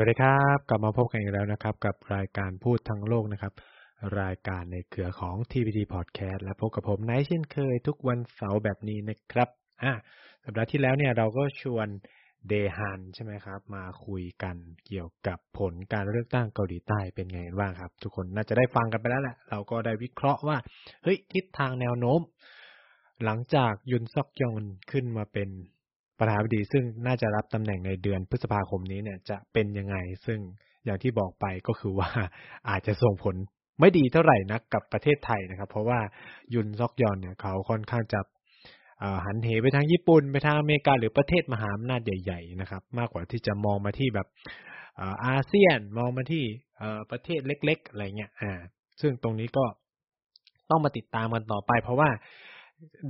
วัสดีครับ กลับมาพบกันอีกแล้วนะครับ กับรายการพูดทั้งโลกนะครับ รายการในเครือของ TPT Podcast และพบกับผมไนท์เช่นเคยทุกวันเสาร์แบบนี้นะครับอ่าสัปดาห์ที่แล้วเนี่ยเราก็ชวนเดฮันใช่ไหมครับ มาคุยกันเกี่ยวกับผลการเลือกตั้งเกาหลีใต้เป็นไงบ้างครับ ทุกคนน่าจะได้ฟังกันไปแล้วแหละเราก็ได้วิเคราะห์ว่าเฮ้ยทิศทางแนวโน้ม หลังจากยุนซอกยองขึ้นมาเป็น ประธานาธิบดีซึ่งน่าจะรับตำแหน่งในเดือนพฤษภาคมนี้เนี่ยจะเป็นยังไง ซึ่งอย่างที่บอกไปก็คือว่าอาจจะส่งผลไม่ดีเท่าไหร่นักกับประเทศไทยนะครับ เพราะว่ายุนซอกยอนเนี่ยเขาค่อนข้างจะหันเหไปทางญี่ปุ่นไปทางอเมริกาหรือประเทศมหาอำนาจใหญ่ๆนะครับ มากกว่าที่จะมองมาที่แบบอาเซียนมองมาที่ประเทศเล็ก ๆ อะไรเงี้ยอ่า ซึ่งตรงนี้ก็ต้องมาติดตามกันต่อไป เพราะว่า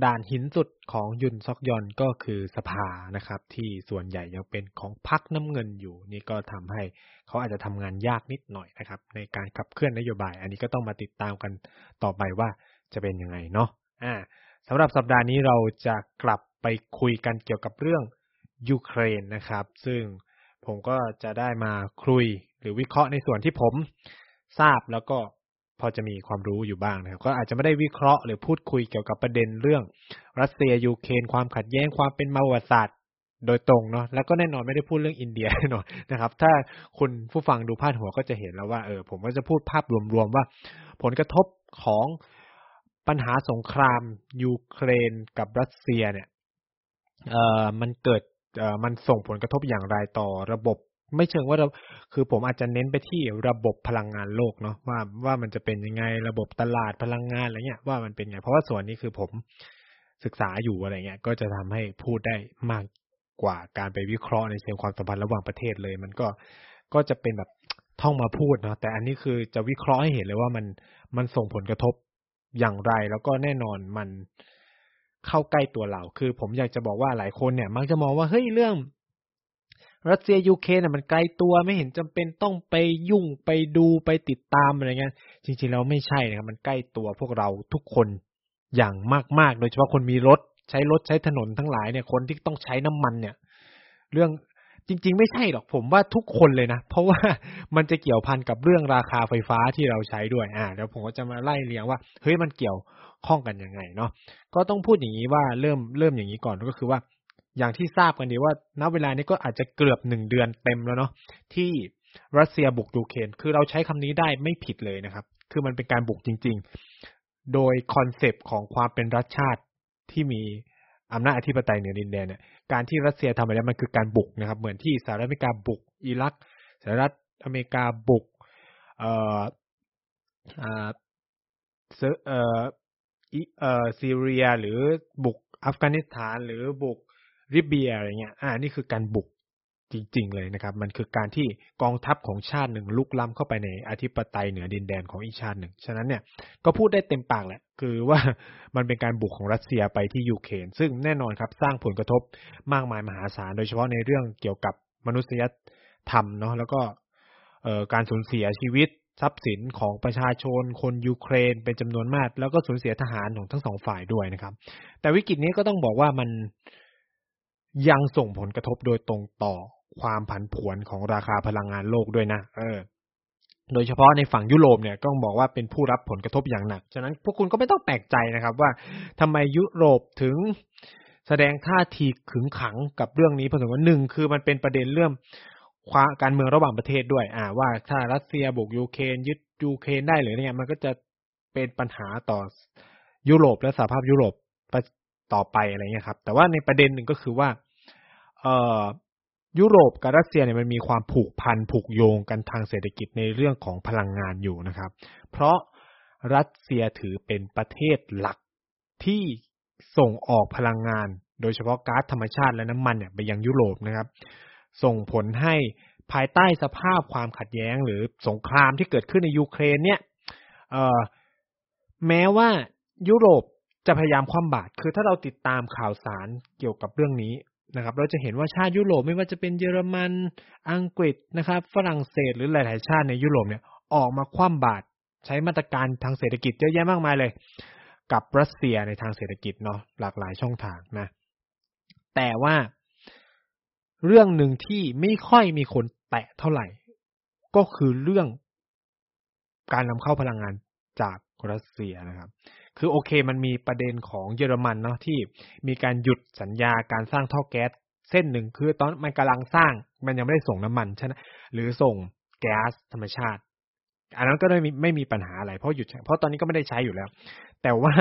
ด่านหินสุดของยุนซอกยอนก็คือสภานะครับ ที่ส่วนใหญ่ยังเป็นของพรรคน้ำเงินอยู่ นี่ก็ทำให้เขาอาจจะทำงานยากนิดหน่อยนะครับ ในการขับเคลื่อนนโยบาย อันนี้ก็ต้องมาติดตามกันต่อไปว่าจะเป็นยังไงเนาะอ่าสำหรับสัปดาห์นี้เราจะกลับไปคุยกันเกี่ยวกับเรื่องยูเครนนะครับ ซึ่งผมก็จะได้มาคุยหรือวิเคราะห์ในส่วนที่ผมทราบแล้วก็ พอจะมีความรู้อยู่บ้างนะครับ ก็อาจจะไม่ได้วิเคราะห์หรือพูดคุยเกี่ยวกับประเด็นเรื่อง รัสเซียยูเครนความขัดแย้งความเป็นมาประวัติศาสตร์โดยตรงเนาะแล้วก็แน่นอนไม่ได้พูดเรื่องอินเดียแน่นอนนะครับ ถ้าคุณผู้ฟังดูพาดหัวก็จะเห็นแล้วว่าเออผมก็จะพูดภาพรวมๆว่า ผลกระทบของปัญหาสงครามยูเครนกับรัสเซียเนี่ยเอ่อมันเกิดเอ่อมันส่งผลกระทบอย่างไรต่อระบบ ไม่เชิงว่าเราคือผมอาจจะเน้นไปที่ระบบพลังงานโลกเนาะว่าว่ามันจะเป็นยังไงระบบตลาดพลังงานอะไรเงี้ยว่ามันเป็นไง เพราะว่าส่วนนี้คือผมศึกษาอยู่อะไรเงี้ย ก็จะทำให้พูดได้มากกว่าการไปวิเคราะห์ในเชิงความสัมพันธ์ระหว่างประเทศเลย มันก็ก็จะเป็นแบบท่องมาพูดเนาะแต่อันนี้คือจะวิเคราะห์ให้เห็นเลยว่ามันมันส่งผลกระทบอย่างไร แล้วก็แน่นอนมันเข้าใกล้ตัวเรา คือผมอยากจะบอกว่าหลายคนเนี่ย มักจะมองว่าเฮ้ยเรื่อง รัสเซียยูเครนมันไกลตัวไม่เห็นจำเป็นต้องไปยุ่งไปดูไปติดตามอะไรเงี้ยจริงๆแล้วไม่ใช่นะครับมันใกล้ตัวพวกเราทุกคนอย่างมากๆ โดยเฉพาะคนมีรถใช้รถใช้ถนนทั้งหลายเนี่ยคนที่ต้องใช้น้ำมันเนี่ย เรื่องจริง ๆ ไม่ใช่หรอกผมว่าทุกคนเลยนะ เพราะว่ามันจะเกี่ยวพันกับเรื่องราคาไฟฟ้าที่เราใช้ด้วยอ่าเดี๋ยวผมก็จะมาไล่เรียงว่าเฮ้ยมันเกี่ยวข้องกันยังไงเนาะก็ต้องพูดอย่างนี้ว่าเริ่มเริ่มอย่างนี้ก่อนก็คือว่า อย่างที่ทราบกันดีว่าณเวลานี้ก็อาจจะเกือบหนึ่งเดือนเต็มแล้วเนาะที่รัสเซียบุกยูเครนคือเราใช้คำนี้ได้ไม่ผิดเลยนะครับ คือมันเป็นการบุกจริง ๆ โดยคอนเซปต์ของความเป็นรัฐชาติที่มีอำนาจอธิปไตยเหนือดินแดนเนี่ยการที่รัสเซียทำอะไรมันคือการบุกนะครับ เหมือนที่สหรัฐอเมริกาบุก อิรักสหรัฐอเมริกาบุกเอ่ออ่าเอ่อเอ่อซีเรียหรือบุกอัฟกานิสถานหรือบุก ริเบียอะไรเงี้ย อ่า นี่คือการบุกจริง ๆ เลยนะครับ มันคือการที่กองทัพของชาติหนึ่งลุกล้ำเข้าไปในอธิปไตยเหนือดินแดนของอีกชาติหนึ่ง ฉะนั้นเนี่ยก็พูดได้เต็มปากแหละ คือว่ามันเป็นการบุกของรัสเซียไปที่ยูเครนซึ่งแน่นอนครับสร้างผลกระทบมากมายมหาศาล โดยเฉพาะในเรื่องเกี่ยวกับมนุษยธรรมเนาะ แล้วก็การสูญเสียชีวิตทรัพย์สินของประชาชน คนยูเครนเป็นจำนวนมาก แล้วก็สูญเสียทหารของทั้งสองฝ่ายด้วยนะครับ แต่วิกฤตนี้ก็ต้องบอกว่ามัน ยังส่งผลกระทบโดยตรงต่อความผันผวนของราคาพลังงานโลกด้วยนะ เออ โดยเฉพาะในฝั่งยุโรปเนี่ยต้องบอกว่าเป็นผู้รับผลกระทบอย่างหนัก ฉะนั้นพวกคุณก็ไม่ต้องแปลกใจนะครับ ว่าทำไมยุโรปถึงแสดงท่าทีขึงขังกับเรื่องนี้เพราะสมว่าหนึ่งคือมันเป็นประเด็นเรื่องความการเมืองระหว่างประเทศด้วย อ่า ว่าถ้ารัสเซียบุกยูเครนยึดยูเครนได้หรือเนี่ยมันก็จะเป็นปัญหาต่อยุโรปและสหภาพยุโรป ต่อไปอะไรเงี้ยครับ แต่ว่าในประเด็นหนึ่งก็คือว่า เอ่อยุโรปกับรัสเซียเนี่ยมันมีความผูกพันผูกโยงกันทางเศรษฐกิจในเรื่องของพลังงานอยู่นะครับ เพราะรัสเซียถือเป็นประเทศหลักที่ส่งออกพลังงาน โดยเฉพาะก๊าซธรรมชาติและน้ำมันเนี่ยไปยังยุโรปนะครับ ส่งผลให้ภายใต้สภาพความขัดแย้งหรือสงครามที่เกิดขึ้นในยูเครนเนี่ยแม้ว่ายุโรป จะพยายามคว่ำบาตรคือถ้าเราติดตามข่าวสารเกี่ยวกับเรื่องนี้นะครับ เราจะเห็นว่าชาติยุโรปไม่ว่าจะเป็นเยอรมัน อังกฤษนะครับ ฝรั่งเศสหรือหลาย ๆ ชาติในยุโรปเนี่ยออกมาคว่ำบาตรใช้มาตรการทางเศรษฐกิจเยอะแยะมากมายเลย กับรัสเซียในทางเศรษฐกิจเนาะหลากหลายช่องทางนะ แต่ว่าเรื่องหนึ่งที่ไม่ค่อยมีคนแตะเท่าไหร่ ก็คือเรื่องการนำเข้าพลังงานจากรัสเซียนะครับคือโอเคมันมีประเด็นของเยอรมันเนาะที่มีการหยุดสัญญาการสร้างท่อแก๊สเส้นหนึ่งคือตอนมันกำลังสร้างมันยังไม่ได้ส่งน้ำมันใช่ไหมหรือส่งแก๊สธรรมชาติ อันนั้นก็ไม่มีไม่มีปัญหาอะไรเพราะหยุดเพราะตอนนี้ก็ไม่ได้ใช้อยู่แล้ว แต่ว่า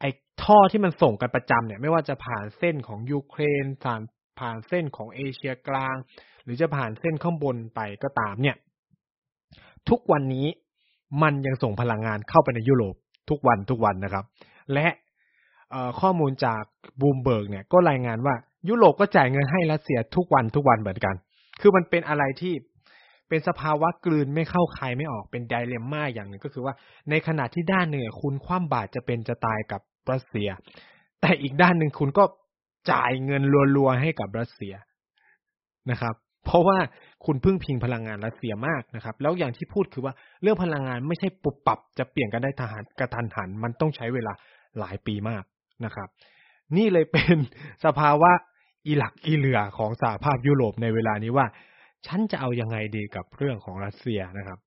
ไอ้ท่อที่มันส่งกันประจำเนี่ย ไม่ว่าจะผ่านเส้นของยูเครนผ่านผ่านเส้นของเอเชียกลาง หรือจะผ่านเส้นข้างบนไปก็ตามเนี่ย ทุกวันนี้มันยังส่งพลังงานเข้าไปในยุโรป ทุกวันทุกวันนะครับ และข้อมูลจากบูมเบิร์กเนี่ยก็รายงานว่า ยุโรปก็จ่ายเงินให้รัสเซียทุกวันทุกวันเหมือนกัน คือมันเป็นอะไรที่เป็นสภาวะกลืนไม่เข้าใครไม่ออกเป็นไดเลมม่าอย่างหนึ่งก็คือว่าในขณะที่ด้านหนึ่งคุณคว่ำบาตรจะเป็นจะตายกับรัสเซีย แต่อีกด้านหนึ่งคุณก็จ่ายเงินรัวๆให้กับรัสเซียนะครับ เพราะว่าคุณพึ่งพิงพลังงานรัสเซียมากนะครับ แล้วอย่างที่พูดคือว่าเรื่องพลังงานไม่ใช่ปุบปับจะเปลี่ยนกันได้ทหารกระทันหัน มันต้องใช้เวลาหลายปีมากนะครับ นี่เลยเป็นสภาวะอีหลักอีเหลือของสหภาพยุโรปในเวลานี้ว่า ฉันจะเอายังไงดีกับเรื่องของรัสเซียนะครับ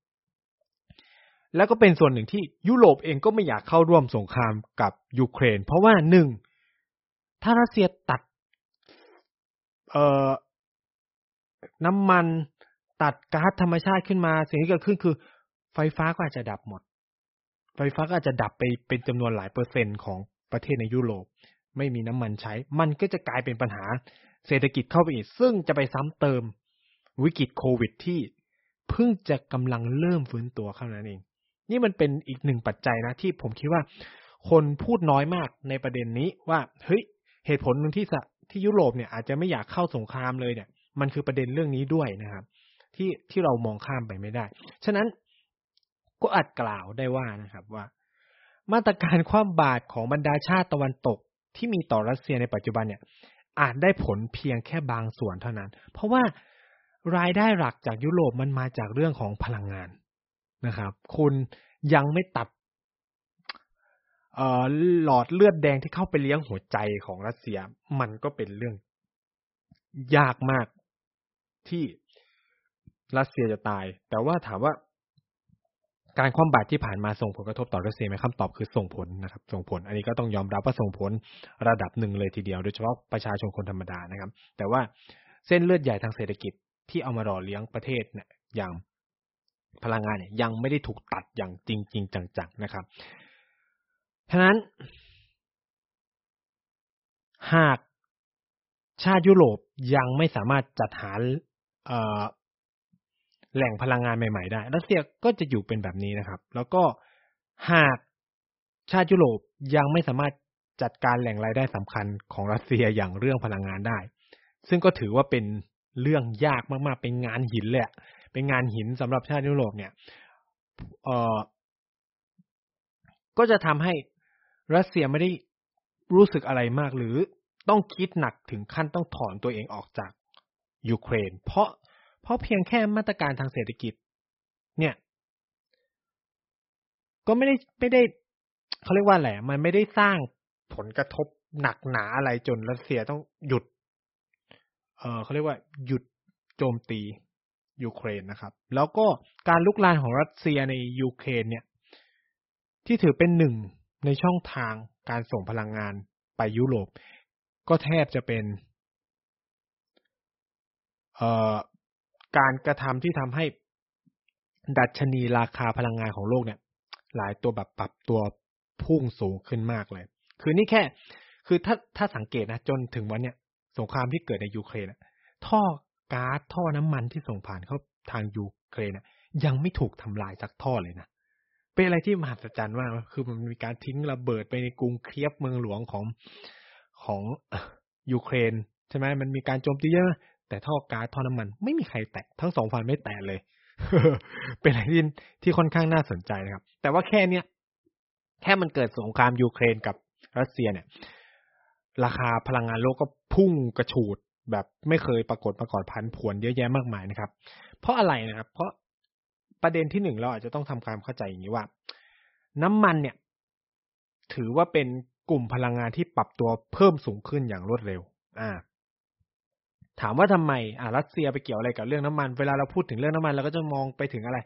แล้วก็เป็นส่วนหนึ่งที่ยุโรปเองก็ไม่อยากเข้าร่วมสงครามกับยูเครน เพราะว่าหนึ่งถ้ารัสเซียตัดเอ่อ น้ำมันตัดก๊าซธรรมชาติขึ้นมา สิ่งที่เกิดขึ้นคือ ไฟฟ้าก็อาจจะดับหมด ไฟฟ้าก็อาจจะดับไปเป็นจำนวนหลายเปอร์เซ็นต์ของประเทศในยุโรป ไม่มีน้ำมันใช้ มันก็จะกลายเป็นปัญหา เศรษฐกิจเข้าไปอีก ซึ่งจะไปซ้ำเติมวิกฤตโควิดที่เพิ่งจะกำลังเริ่มฟื้นตัวเท่านั้นเอง นี่มันเป็นอีกหนึ่งปัจจัยนะที่ผมคิดว่า คนพูดน้อยมากในประเด็นนี้ว่าเฮ้ยเหตุผลหนึ่งที่ที่ยุโรปเนี่ยอาจจะไม่อยากเข้าสงครามเลยเนี่ย มันคือประเด็นเรื่องนี้ด้วยนะครับ ที่ที่เรามองข้ามไปไม่ได้ ฉะนั้นก็อาจกล่าวได้ว่านะครับว่า มาตรการคว่ำบาตรของบรรดาชาติตะวันตกที่มีต่อรัสเซียในปัจจุบันเนี่ย อาจได้ผลเพียงแค่บางส่วนเท่านั้น เพราะว่ารายได้หลักจากยุโรปมันมาจากเรื่องของพลังงานนะครับ คุณยังไม่ตัดหลอดเลือดแดงที่เข้าไปเลี้ยงหัวใจของรัสเซีย มันก็เป็นเรื่องยากมาก ที่รัสเซียจะตาย แต่ว่าถามว่า การคว่ำบาตรที่ผ่านมาส่งผลกระทบต่อรัสเซียไหมคำตอบคือส่งผลนะครับ ส่งผล อันนี้ก็ต้องยอมรับว่าส่งผลระดับหนึ่งเลยทีเดียว โดยเฉพาะประชาชนคนธรรมดานะครับ แต่ว่าเส้นเลือดใหญ่ทางเศรษฐกิจที่เอามาหล่อเลี้ยงประเทศเนี่ยอย่างพลังงานเนี่ยยังไม่ได้ถูกตัดอย่างจริงจริงจังๆนะครับฉะนั้น หากชาติยุโรปยังไม่สามารถจัดหา แหล่งพลังงานใหม่ ๆ ได้ รัสเซียก็จะอยู่เป็นแบบนี้นะครับ แล้วก็หากชาติยุโรปยังไม่สามารถจัดการแหล่งรายได้สำคัญของรัสเซียอย่างเรื่องพลังงานได้ ซึ่งก็ถือว่าเป็นเรื่องยากมากๆ เป็นงานหินเลยเป็นงานหินสำหรับชาติยุโรปเนี่ย เออก็จะทำให้รัสเซียไม่ได้รู้สึกอะไรมากหรือต้องคิดหนักถึงขั้นต้องถอนตัวเองออกจาก ยูเครน เพราะเพราะเพียงแค่มาตรการทางเศรษฐกิจ เนี่ย ก็ไม่ได้ไม่ได้เขาเรียกว่าแหละมันไม่ได้สร้างผลกระทบหนักหนาอะไรจนรัสเซียต้องหยุด เออเขาเรียกว่า หยุดโจมตียูเครนนะครับ แล้วก็การลุกลานของรัสเซียในยูเครนเนี่ย ที่ถือเป็นหนึ่งในช่องทางการส่งพลังงานไปยุโรป ก็แทบจะเป็น การกระทำที่ทำให้ดัชนีราคาพลังงานของโลกเนี่ย หลายตัวแบบปรับตัวพุ่งสูงขึ้นมากเลย คือนี่แค่ คือถ้าถ้าสังเกตนะจนถึงวันเนี้ยสงครามที่เกิดในยูเครนท่อก๊าซท่อน้ำมันที่ส่งผ่านเข้าทางยูเครนยังไม่ถูกทำลายสักท่อเลยนะเป็นอะไรที่มหัศจรรย์มากคือมันมีการทิ้งระเบิดไปในกรุงเคียฟเมืองหลวงของของยูเครนใช่ไหมมันมีการโจมตีเยอะ แต่ท่อก๊าซท่อน้ำมันไม่มีใครแตะทั้งสองฝ่ายไม่แตะเลย เป็นอะไรที่ที่ค่อนข้างน่าสนใจนะครับ แต่ว่าแค่เนี้ยแค่มันเกิดสงครามยูเครนกับรัสเซียเนี่ย ราคาพลังงานโลกก็พุ่งกระฉูดแบบไม่เคยปรากฏมาก่อนพันผวนเยอะแยะมากมายนะครับ เพราะอะไรนะครับ เพราะประเด็นที่หนึ่งเราอาจจะต้องทำความเข้าใจอย่างนี้ว่า น้ำมันเนี่ย ถือว่าเป็นกลุ่มพลังงานที่ปรับตัวเพิ่มสูงขึ้นอย่างรวดเร็ว อ่า ถามว่าทำไมอ่ารัสเซียไปเกี่ยวอะไรกับเรื่องน้ำมัน เวลาเราพูดถึงเรื่องน้ำมันเราก็จะมองไปถึงอะไร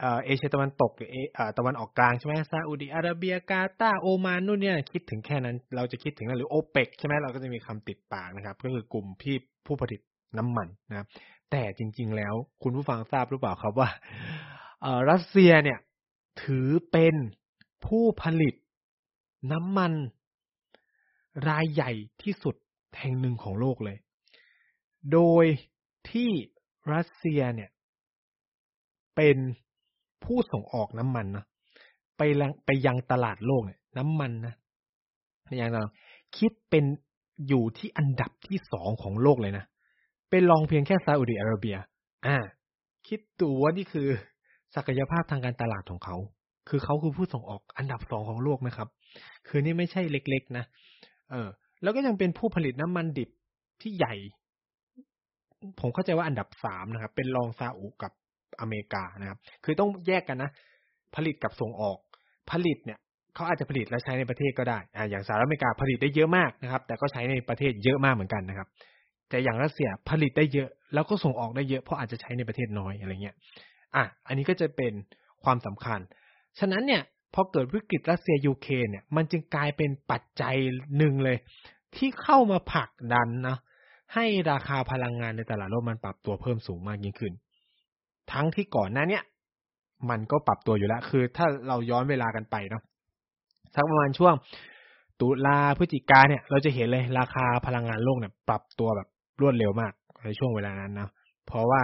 เออเอเชียตะวันตกเออตะวันออกกลางใช่ไหมซาอุดิอาระเบียกาตาโอมานนู่นเนี่ยคิดถึงแค่นั้น เราจะคิดถึงนั้นหรือโอเปกใช่ไหมเราก็จะมีคำติดปากนะครับ ก็คือกลุ่มพี่ผู้ผลิตน้ำมันนะครับ แต่จริง ๆ แล้วคุณผู้ฟังทราบหรือเปล่าครับว่าเออรัสเซียเนี่ย ถือเป็นผู้ผลิตน้ำมัน รายใหญ่ที่สุดแห่งหนึ่งของโลกเลย โดยที่รัสเซียเนี่ย เป็นผู้ส่งออกน้ำมันนะไปไปยังตลาดโลกเนี่ยน้ำมันนะอย่างเราคิดเป็นอยู่ที่อันดับที่สองของโลกเลยนะ เป็นรองเพียงแค่ซาอุดิอาระเบีย อ่า คิดดูว่านี่คือ ศักยภาพทางการตลาดของเขา คือเขาคือผู้ส่งออกอันดับสองของโลกนะครับ คือนี่ไม่ใช่เล็กๆนะ เออ แล้วก็ยังเป็นผู้ผลิตน้ำมันดิบที่ใหญ่ ผมเข้าใจว่าอันดับสามนะครับ เป็นรองซาอุกับอเมริกานะครับ คือต้องแยกกันนะ ผลิตกับส่งออก ผลิตเนี่ยเขาอาจจะผลิตและใช้ในประเทศก็ได้อ่าอย่างสหรัฐอเมริกาผลิตได้เยอะมากนะครับ แต่ก็ใช้ในประเทศเยอะมากเหมือนกันนะครับ แต่อย่างรัสเซียผลิตได้เยอะ แล้วก็ส่งออกได้เยอะเพราะอาจจะใช้ในประเทศน้อยอะไรเงี้ย อะ อันนี้ก็จะเป็นความสำคัญ ฉะนั้นเนี่ยพอเกิดวิกฤตรัสเซียยูเครนเนี่ย มันจึงกลายเป็นปัจจัยหนึ่งเลย ที่เข้ามาผลักดันนะ ให้ราคาพลังงานในตลาดโลกมันปรับตัวเพิ่มสูงมากยิ่งขึ้น ทั้งที่ก่อนหน้าเนี้ยมันก็ปรับตัวอยู่แล้ว คือ ถ้าเราย้อนเวลากันไปเนาะสักประมาณช่วง ตุลาพฤศจิกาเนี่ย เราจะเห็นเลยราคาพลังงานโลกเนี่ยปรับตัวแบบรวดเร็วมากในช่วงเวลานั้นนะเพราะว่า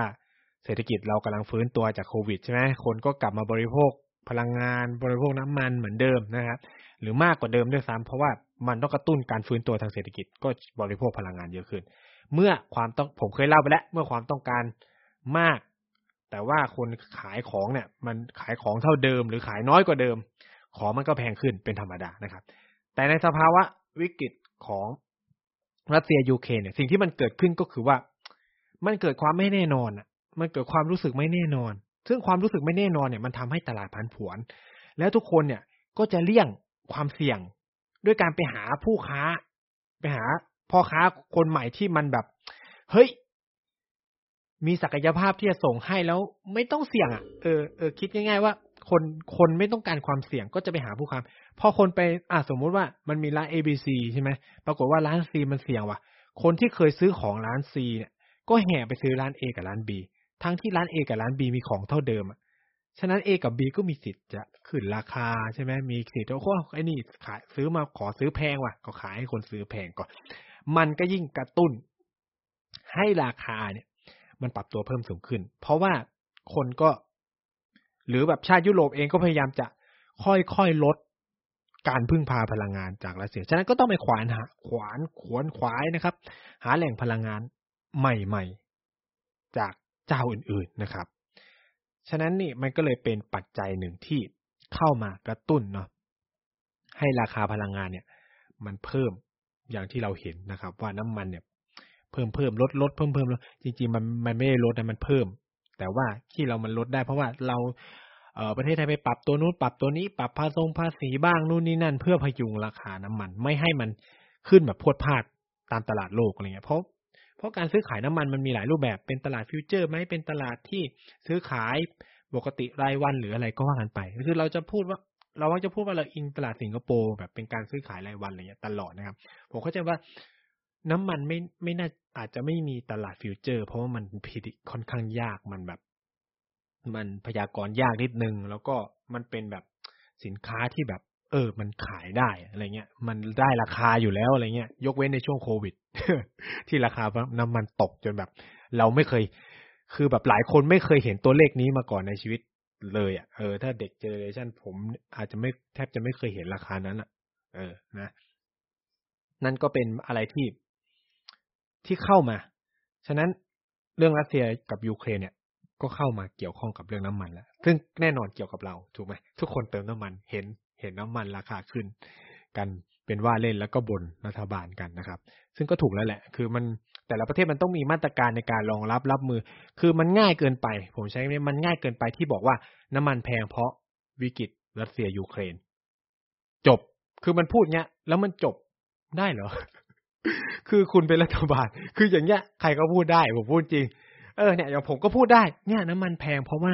เศรษฐกิจเรากำลังฟื้นตัวจากโควิดใช่ไหมคนก็กลับมาบริโภคพลังงานบริโภคน้ำมันเหมือนเดิมนะครับหรือมากกว่าเดิมด้วยซ้ำเพราะว่ามันต้องกระตุ้นการฟื้นตัวทางเศรษฐกิจก็บริโภคพลังงานเยอะขึ้น เมื่อความต้องผมเคยเล่าไปแล้ว เมื่อความต้องการมาก แต่ว่าคนขายของเนี่ย มันขายของเท่าเดิม หรือขายน้อยกว่าเดิม ของมันก็แพงขึ้นเป็นธรรมดานะครับ แต่ในสภาวะวิกฤตของรัสเซียยูเครนเนี่ย สิ่งที่มันเกิดขึ้นก็คือว่า มันเกิดความไม่แน่นอนอะ มันเกิดความรู้สึกไม่แน่นอน ซึ่งความรู้สึกไม่แน่นอนเนี่ย มันทำให้ตลาดผันผวน แล้วทุกคนเนี่ยก็จะเลี่ยงความเสี่ยง ด้วยการไปหาผู้ค้า ไปหา พ่อค้าคนใหม่ที่มันแบบ เฮ้ย มีศักยภาพที่จะส่งให้แล้วไม่ต้องเสี่ยงอะเออเออคิดง่าย ๆ ว่า คนคนไม่ต้องการความเสี่ยงก็จะไปหาผู้ค้าพอคนไปอะสมมุติว่ามันมีร้าน ABC ใช่ไหมปรากฏว่าร้าน C มันเสี่ยงว่ะ คนที่เคยซื้อของร้าน C เนี่ย ก็แห่ไปซื้อร้าน A กับร้าน B ทั้งที่ร้าน A กับร้าน B มีของเท่าเดิมอะฉะนั้น A กับ B ก็มีสิทธิ์จะขึ้นราคาใช่ไหมมีสิทธิ์ว่าไอ้นี่ขายซื้อมาขอซื้อแพงว่ะ ก็ขายให้คนซื้อแพงก่อน มันก็ยิ่งกระตุ้น ให้ราคาเนี่ย มันปรับตัวเพิ่มสูงขึ้น เพราะว่าคนก็ หรือแบบชาติยุโรปเองก็พยายามจะค่อยๆลดการพึ่งพาพลังงานจากรัสเซีย ฉะนั้นก็ต้องไปขวานหาขวานขวนขวายนะครับ หาแหล่งพลังงานใหม่ๆ จากเจ้าอื่นๆนะครับ ฉะนั้นนี่มันก็เลยเป็นปัจจัยหนึ่งที่เข้ามากระตุ้นเนาะให้ราคาพลังงานเนี่ย มันเพิ่ม อย่างที่เราเห็นนะครับ ว่าน้ำมันเนี่ย เพิ่มเพิ่มลดลดเพิ่มเพิ่มลดจริงๆมันมันไม่ได้ลดนะมันเพิ่ม แต่ว่าที่เรามันลดได้ เพราะว่าเราเออประเทศไทยไปปรับตัวนู้นปรับตัวนี้ปรับภาษงภาษีบ้างนู่นนี่นั่น เพื่อพยุงราคาน้ำมัน ไม่ให้มันขึ้นแบบพวดพลาดตามตลาดโลกอะไรเงี้ยเพราะเพราะการซื้อขายน้ำมันมันมีหลายรูปแบบเป็นตลาดฟิวเจอร์ไหมเป็นตลาดที่ซื้อขายปกติรายวันหรืออะไรก็ว่ากันไป คือเราจะพูดว่า เราว่าจะพูดว่าเราอิงตลาดสิงคโปร์แบบเป็นการซื้อขายรายวันอะไรเงี้ยตลอดนะครับ ผมเข้าใจว่าน้ำมันไม่ไม่น่าอาจจะไม่มีตลาดฟิวเจอร์ เพราะว่ามัน predict ค่อนข้างยากมันแบบ มันพยากรณ์ยากนิดนึง แล้วก็มันเป็นแบบสินค้าที่แบบ เออ มันขายได้อะไรเงี้ย มันได้ราคาอยู่แล้วอะไรเงี้ย ยกเว้นในช่วงโควิด ที่ราคาน้ำมันตกจนแบบ เราไม่เคย คือแบบหลายคนไม่เคยเห็นตัวเลขนี้มาก่อนในชีวิต เลยอะเออถ้าเด็ก generation ผมอาจจะไม่แทบจะไม่เคยเห็นราคานั้นอะ เออนะ นั่นก็เป็นอะไรที่ที่เข้ามา ฉะนั้นเรื่องรัสเซียกับยูเครนเนี่ย ก็เข้ามาเกี่ยวข้องกับเรื่องน้ำมันแล้วซึ่งแน่นอนเกี่ยวกับเราถูกไหมทุกคนเติมน้ำมันเห็นเห็นน้ำมันราคาขึ้น กันเป็นว่าเล่นแล้วก็บนรัฐบาลกันนะครับ ซึ่งก็ถูกแล้วแหละ คือมัน แต่ละประเทศมันต้องมีมาตรการในการรองรับรับมือ คือมันง่ายเกินไป ผมใช้คำนี้มันง่ายเกินไปที่บอกว่าน้ำมันแพงเพราะวิกฤตรัสเซียยูเครน จบคือมันพูดเงี้ย แล้วมันจบได้เหรอ คือคุณเป็นรัฐบาล คืออย่างเงี้ยใครก็พูดได้ ผมพูดจริง เออเนี่ยอย่างผมก็พูดได้ เนี่ยน้ำมันแพงเพราะว่า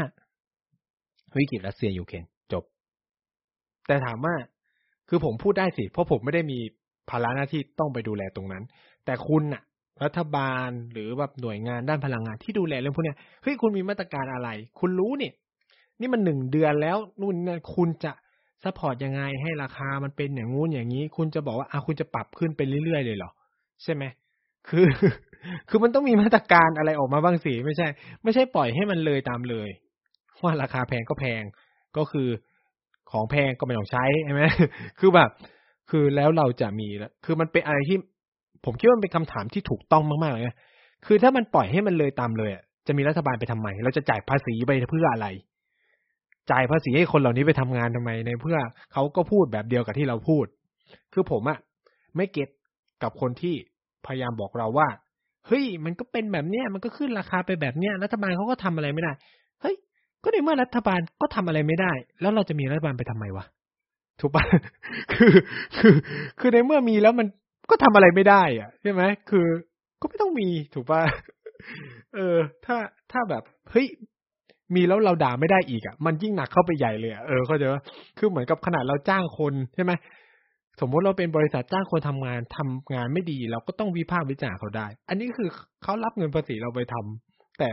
วิกฤตรัสเซียยูเครนจบ แต่ถามว่า คือผมพูดได้สิ เพราะผมไม่ได้มีภาระหน้าที่ต้องไปดูแลตรงนั้น แต่คุณน่ะ รัฐบาลหรือแบบหน่วยงานด้านพลังงานที่ดูแลเรื่องพวกนี้เฮ้ยคุณมีมาตรการอะไร คุณรู้เนี่ย นี่มันหนึ่งเดือนแล้วนู่นนี่คุณจะ support ยังไงให้ราคามันเป็นอย่างงู้นอย่างนี้ คุณจะบอกว่าอะคุณจะปรับขึ้นไปเรื่อยๆเลยเหรอ ใช่ไหมคือ คือมันต้องมีมาตรการอะไรออกมาบ้างสิไม่ใช่ ไม่ใช่ปล่อยให้มันเลยตามเลยว่าราคาแพงก็แพงก็คือของแพงก็ไม่ต้องใช้ใช่ไหมคือแบบ คือแล้วเราจะมีคือมันเป็นอะไรที่ ผมคิดว่ามันเป็นคำถามที่ถูกต้องมากๆเลยคือถ้ามันปล่อยให้มันเลยตามเลยจะมีรัฐบาลไปทำไม เราจะจ่ายภาษีไปเพื่ออะไร จ่ายภาษีให้คนเหล่านี้ไปทำงานทำไมในเพื่อเขาก็พูดแบบเดียวกับที่เราพูด คือผมอะไม่เก็ตกับคนที่พยายามบอกเราว่า เฮ้ย มันก็เป็นแบบเนี้ย มันก็ขึ้นราคาไปแบบเนี้ย รัฐบาลเขาก็ทำอะไรไม่ได้ เฮ้ย ก็ในเมื่อรัฐบาลก็ทำอะไรไม่ได้ แล้วเราจะมีรัฐบาลไปทำไมวะ ถูกปะคือ คือ คือในเมื่อมีแล้วมัน ก็ทำอะไรไม่ได้อะใช่ไหมคือก็ไม่ต้องมีถูกปะเออ ถ้าถ้าแบบเฮ้ยมีแล้วเราด่าไม่ได้อีกอะ มันยิ่งหนักเข้าไปใหญ่เลยอะเออเขาใจว่าคือเหมือนกับขนาดเราจ้างคนใช่ไหมสมมติเราเป็นบริษัทจ้างคนทำงานทำงานไม่ดี เราก็ต้องวิพากษ์วิจารณ์เขาได้ อันนี้คือเขารับเงินภาษีเราไปทำแต่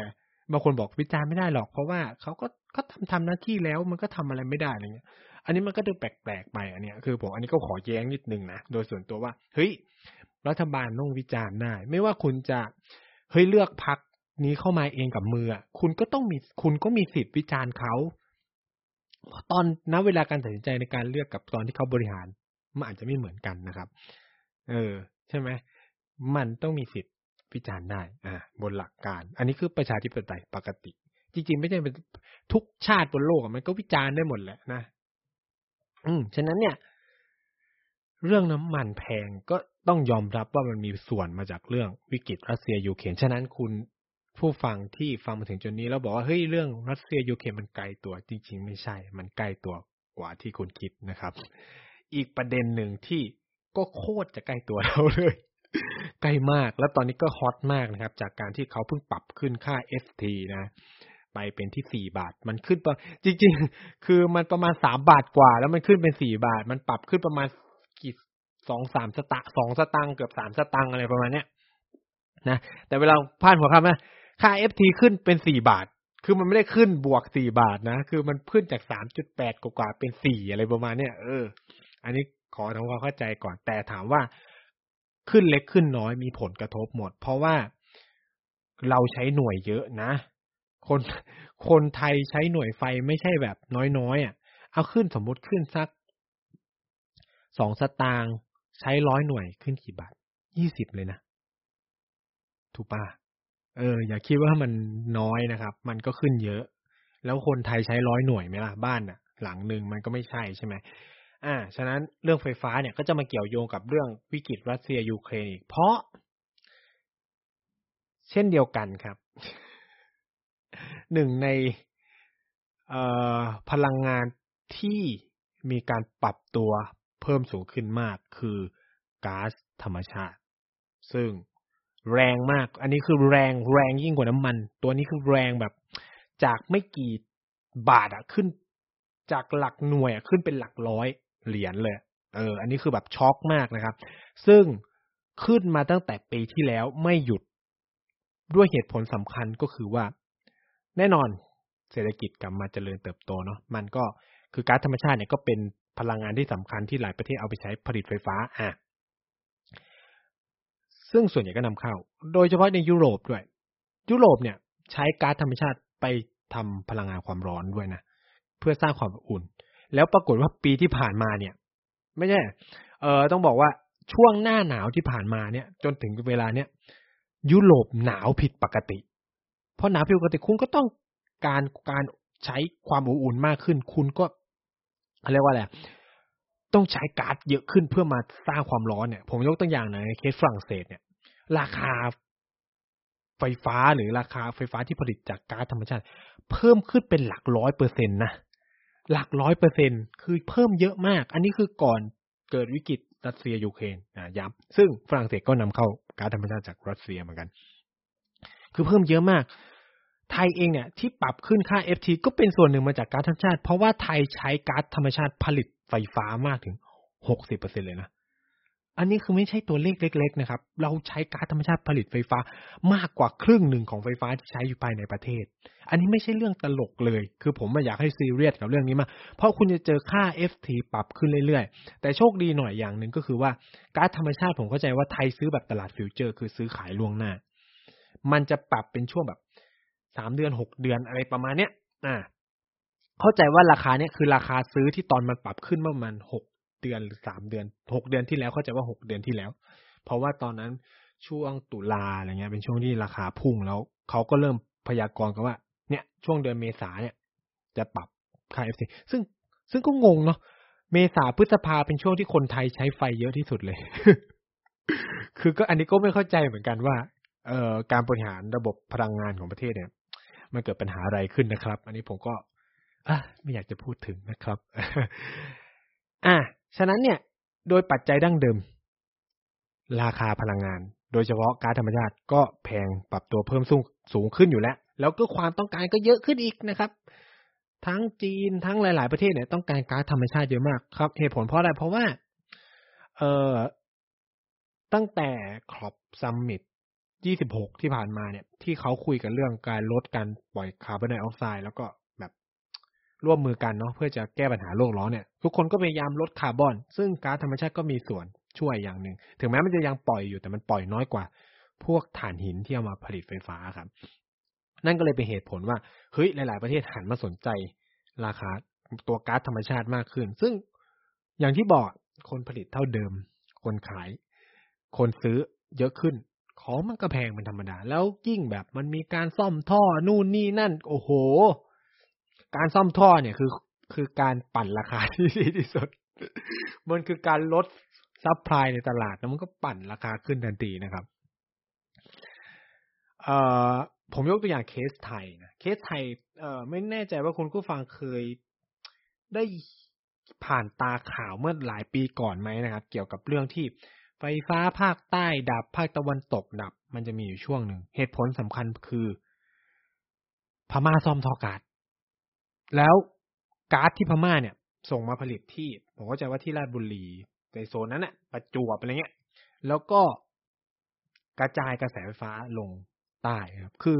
บางคนบอกวิจารณ์ไม่ได้หรอก เพราะว่าเขาก็เขาทำทำหน้าที่แล้วมันก็ทำอะไรไม่ได้อะไรเงี้ย อันนี้มันก็ดูแปลกๆไปอันเนี้ยคือผมอันนี้ก็ขอแย้งนิดนึงนะโดยส่วนตัวว่า เฮ้ย รัฐบาลต้องวิจารณ์ได้ ไม่ว่าคุณจะเฮ้ยเลือกพักนี้เข้ามาเองกับมือคุณก็ต้องมีคุณก็มีสิทธิ์วิจารณ์เขาตอนณเวลาการตัดสินใจในการเลือกกับตอนที่เขาบริหาร มันอาจจะไม่เหมือนกันนะครับ เออ ใช่ไหมมันต้องมีสิทธิ์วิจารณ์ได้ อ่า บนหลักการ อันนี้คือประชาธิปไตยปกติ จริงๆ ไม่ใช่เป็นทุกชาติบนโลกมันก็วิจารณ์ได้หมดแหละนะ อืมฉะนั้นเนี่ย เรื่องน้ำมันแพงก็ต้องยอมรับว่ามันมีส่วนมาจากเรื่องวิกฤตรัสเซียยูเครนฉะนั้นคุณผู้ฟังที่ฟังมาถึงจนนี้แล้วบอกว่าเฮ้ยเรื่องรัสเซียยูเครนมันไกลตัวจริง ๆ ไม่ใช่ มันใกล้ตัวกว่าที่คุณคิดนะครับ อีกประเด็นหนึ่งที่ก็โคตรจะใกล้ตัวเราเลย ใกล้มากแล้วตอนนี้ก็ฮอตมากนะครับ จากการที่เขาเพิ่งปรับขึ้นค่า FT นะ ไปเป็นที่สี่บาท มันขึ้นจริง ๆ คือมันประมาณสามบาทกว่า แล้วมันขึ้นเป็นสี่บาท มันปรับขึ้นประมาณกี่สองสามสตางค์สองสตางค์เกือบสามสตางค์อะไรประมาณเนี้ยนะแต่เวลาพานหัวคำนะค่า FT ขึ้นเป็นสี่บาท คือมันไม่ได้ขึ้นบวกสี่บาทนะ คือมันขึ้นจากสามจุดแปดกว่าเป็นสี่อะไรประมาณเนี้ยเออ อันนี้ขอทำความเข้าใจก่อน แต่ถามว่าขึ้นเล็กขึ้นน้อยมีผลกระทบหมด เพราะว่าเราใช้หน่วยเยอะนะ คนคนไทยใช้หน่วยไฟไม่ใช่แบบน้อยๆอะ เอาขึ้นสมมติขึ้นสักสองสตางค์ใช้ร้อยหน่วยขึ้นกี่บาทยี่สิบเลยนะ ถูกปะเออ อย่าคิดว่ามันน้อยนะครับ มันก็ขึ้นเยอะ แล้วคนไทยใช้ร้อยหน่วยไหมล่ะบ้านอะ หลังหนึ่งมันก็ไม่ใช่ใช่ไหมอ่า ฉะนั้นเรื่องไฟฟ้าเนี่ยก็จะมาเกี่ยวโยงกับเรื่องวิกฤตรัสเซียยูเครนอีกเพราะ เช่นเดียวกันครับ หนึ่งในพลังงานที่มีการปรับตัวเพิ่มสูงขึ้นมากคือก๊าซธรรมชาติ ซึ่งแรงมาก อันนี้คือแรงแรงยิ่งกว่าน้ำมัน ตัวนี้คือแรงแบบ จากไม่กี่บาทอะขึ้น จากหลักหน่วยอะขึ้นเป็นหลักร้อยเหรียญเลย เออ อันนี้คือแบบช็อกมากนะครับ ซึ่งขึ้นมาตั้งแต่ปีที่แล้วไม่หยุดด้วยเหตุผลสำคัญก็คือว่า แน่นอนเศรษฐกิจกลับมาเจริญเติบโตเนาะมันก็คือก๊าซธรรมชาติเนี่ยก็เป็นพลังงานที่สำคัญที่หลายประเทศเอาไปใช้ผลิตไฟฟ้าอะซึ่งส่วนใหญ่ก็นำเข้า โดยเฉพาะในยุโรปด้วย ยุโรปเนี่ยใช้ก๊าซธรรมชาติไปทำพลังงานความร้อนด้วยนะเพื่อสร้างความอุ่น แล้วปรากฏว่าปีที่ผ่านมาเนี่ย ไม่ใช่เออต้องบอกว่าช่วงหน้าหนาวที่ผ่านมาเนี่ย จนถึงเวลาเนี้ยยุโรปหนาวผิดปกติ พราะหนาวผิดปกติคุณก็ต้องการการใช้ความอุ่นมากขึ้น คุณก็เรียกว่าอะไรต้องใช้ก๊าซเยอะขึ้นเพื่อมาสร้างความร้อนเนี่ย ผมยกตัวอย่างในเคสฝรั่งเศสเนี่ย ราคาไฟฟ้าหรือราคาไฟฟ้าที่ผลิตจากก๊าซธรรมชาติ เพิ่มขึ้นเป็นหลักร้อยเปอร์เซ็นต์นะหลักร้อยเปอร์เซ็นต์คือเพิ่มเยอะมาก อันนี้คือก่อนเกิดวิกฤตรัสเซียยูเครนนะย้ำซึ่งฝรั่งเศสก็นำเข้าก๊าซธรรมชาติจากรัสเซียเหมือนกัน คือเพิ่มเยอะมาก ไทยเองเนี่ยที่ปรับขึ้นค่า FT ก็เป็นส่วนหนึ่งมาจากกาซธรรมชาติ เพราะว่าไทยใช้ก๊าซธรรมชาติผลิตไฟฟ้ามากถึงหกสิบเปอร์เซ็นต์เลยนะ อันนี้คือไม่ใช่ตัวเลขเล็ก ๆ นะครับ เราใช้ก๊าซธรรมชาติผลิตไฟฟ้ามากกว่าครึ่งหนึ่งของไฟฟ้าที่ใช้อยู่ภายในประเทศ อันนี้ไม่ใช่เรื่องตลกเลย คือผมอยากให้ซีเรียสกับเรื่องนี้มาก เพราะคุณจะเจอค่า FT ปรับขึ้นเรื่อยๆ แต่โชคดีหน่อยอย่างหนึ่งก็คือว่าก๊าซธรรมชาติผมเข้าใจว่าไทยซื้อแบบตลาดฟิวเจอร์ คือซื้อขายล่วงหน้า มันจะปรับเป็นช่วงแบบ สามเดือนหกเดือนอะไรประมาณเนี้ยอ่าเข้าใจว่าราคาเนี้ยคือราคาซื้อที่ตอนมันปรับขึ้นเมื่อมันหกเดือนหรือสามเดือนหกเดือนที่แล้วเข้าใจว่าหกเดือนที่แล้ว เพราะว่าตอนนั้นช่วงตุลาอะไรเงี้ย เป็นช่วงที่ราคาพุ่งแล้วเขาก็เริ่มพยากรณ์กันว่า เนี่ย ช่วงเดือนเมษาเนี่ย จะปรับค่า FC ซึ่งซึ่งก็งงเนาะเมษาพฤษภาเป็นช่วงที่คนไทยใช้ไฟเยอะที่สุดเลย คือก็อันนี้ก็ไม่เข้าใจเหมือนกันว่า เอ่อการบริหารระบบพลังงานของประเทศเนี่ย มันเกิดปัญหาอะไรขึ้นนะครับ อันนี้ผมก็อไม่อยากจะพูดถึงนะครับ อะฉะนั้นเนี่ย โดยปัจจัยดั้งเดิม ราคาพลังงาน โดยเฉพาะก๊าซธรรมชาติก็แพงปรับตัวเพิ่มสูงสูงขึ้นอยู่แล้ว แล้วก็ความต้องการก็เยอะขึ้นอีกนะครับ ทั้งจีนทั้งหลาย ๆ ประเทศเนี่ยต้องการก๊าซธรรมชาติเยอะมากครับ เหตุผลเพราะอะไรเพราะว่า เอ่อตั้งแต่COP Summit 26 ที่ผ่านมาเนี่ย ที่เขาคุยกันเรื่องการลดการปล่อยคาร์บอนไดออกไซด์แล้วก็แบบร่วมมือกันเนาะเพื่อจะแก้ปัญหาโลกร้อนเนี่ย ทุกคนก็พยายามลดคาร์บอน ซึ่งก๊าซธรรมชาติก็มีส่วนช่วยอย่างหนึ่ง ถึงแม้มันจะยังปล่อยอยู่แต่มันปล่อยน้อยกว่า พวกถ่านหินที่เอามาผลิตไฟฟ้าครับ นั่นก็เลยเป็นเหตุผลว่าเฮ้ยหลาย ๆประเทศหันมาสนใจราคาตัวก๊าซธรรมชาติมากขึ้น ซึ่งอย่างที่บอกคนผลิตเท่าเดิม คนขาย คนซื้อเยอะขึ้น ของมันก็แพงเป็นธรรมดา แล้วยิ่งแบบมันมีการซ่อมท่อนู่นนี่นั่น โอ้โห การซ่อมท่อเนี่ยคือคือการปั่นราคาที่ดีที่สุด มันคือการลด supply ในตลาดแล้วมันก็ปั่นราคาขึ้นทันทีนะครับ เอ่อผมยกตัวอย่างเคสไทยนะเคสไทย เอ่อไม่แน่ใจว่าคุณผู้ฟังเคยได้ผ่านตาข่าวเมื่อหลายปีก่อนไหมนะครับ เกี่ยวกับเรื่องที่ ไฟฟ้าภาคใต้ดับภาคตะวันตกดับ มันจะมีอยู่ช่วงหนึ่ง เหตุผลสำคัญคือ พม่าซ่อมท่อก๊าซแล้วก๊าซที่พม่าเนี่ย ส่งมาผลิตที่ ผมเข้าใจว่าที่ราชบุรีในโซนนั้นน่ะ ประจวบอะไรเงี้ย แล้วก็กระจายกระแสไฟฟ้าลงใต้ครับ คือ